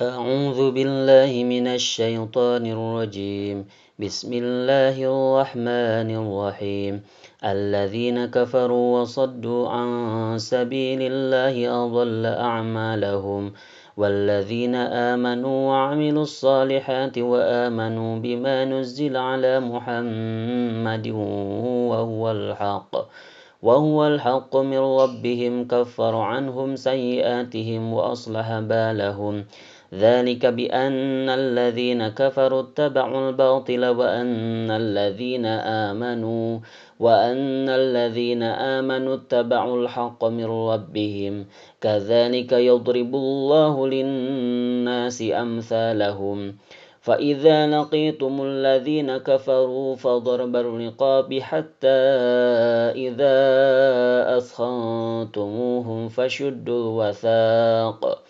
أعوذ بالله من الشيطان الرجيم. بسم الله الرحمن الرحيم. الذين كفروا وصدوا عن سبيل الله أضل أعمالهم. والذين آمنوا وعملوا الصالحات وآمنوا بما نزل على محمد وهو الحق. وهو الحق من ربهم. كفر عنهم سيئاتهم وأصلح بالهم. ذلك بأن الذين كفروا اتبعوا الباطل وأن الذين آمنوا وأن الذين آمنوا اتبعوا الحق من ربهم. كذلك يضرب الله للناس أمثالهم. فإذا لقيتم الذين كفروا فضرب الرقاب حتى إذا أسخنتموهم فشدوا الوثاق.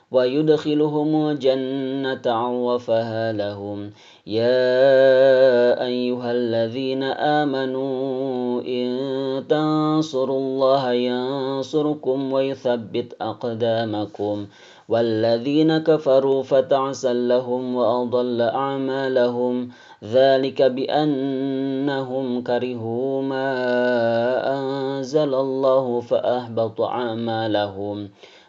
ويدخلهم جنة عرفها لهم. يا أيها الذين آمنوا إن تنصروا الله ينصركم ويثبت أقدامكم. والذين كفروا فتعسا لهم وأضل أعمالهم. ذلك بأنهم كرهوا ما أنزل الله فأحبط أعمالهم.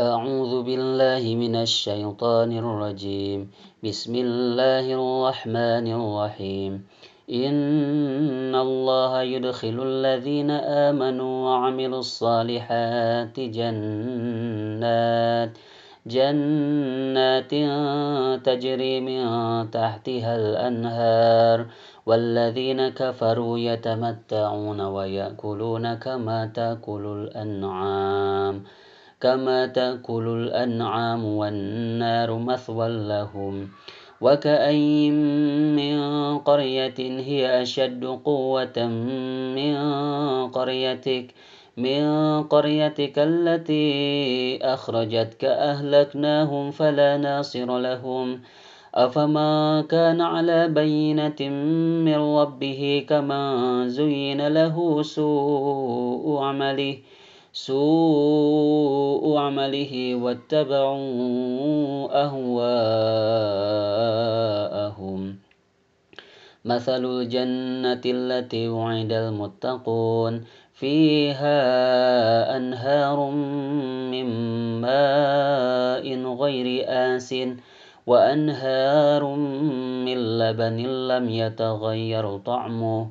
أعوذ بالله من الشيطان الرجيم. بسم الله الرحمن الرحيم. إن الله يدخل الذين آمنوا وعملوا الصالحات جنات جنات تجري من تحتها الأنهار والذين كفروا يتمتعون ويأكلون كما تأكل الأنعام. كما تأكل الأنعام والنار مثوى لهم وكأين من قرية هي أشد قوة من قريتك من قريتك التي أخرجتك أهلكناهم فلا ناصر لهم. أفما كان على بينة من ربه كما زين له سوء عمله. سوء عمله واتبعوا أهواءهم. مثل الجنة التي وعد المتقون فيها أنهار من ماء غير آس وأنهار من لبن لم يتغير طعمه.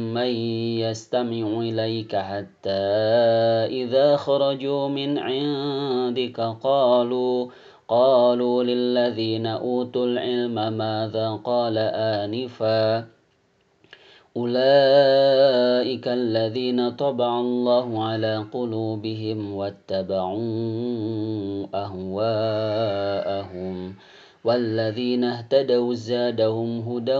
من يستمع إليك حتى إذا خرجوا من عندك قالوا قالوا للذين أوتوا العلم ماذا قال آنفا؟ أولئك الذين طبع الله على قلوبهم واتبعوا أهواءهم. والذين اهتدوا زادهم هدى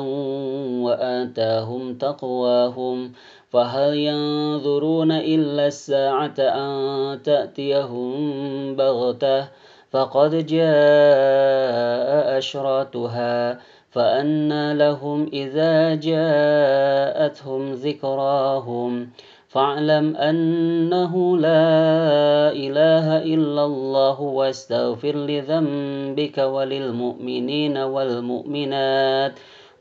وآتاهم تقواهم فهل ينظرون إلا الساعة أن تأتيهم بغتة؟ فقد جاء أشراتها فأنى لهم إذا جاءتهم ذكراهم فاعلم أنه لا إله إلا الله واستغفر لذنبك وللمؤمنين والمؤمنات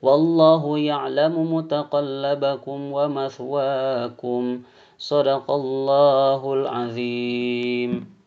والله يعلم متقلبكم ومثواكم. صدق الله العظيم.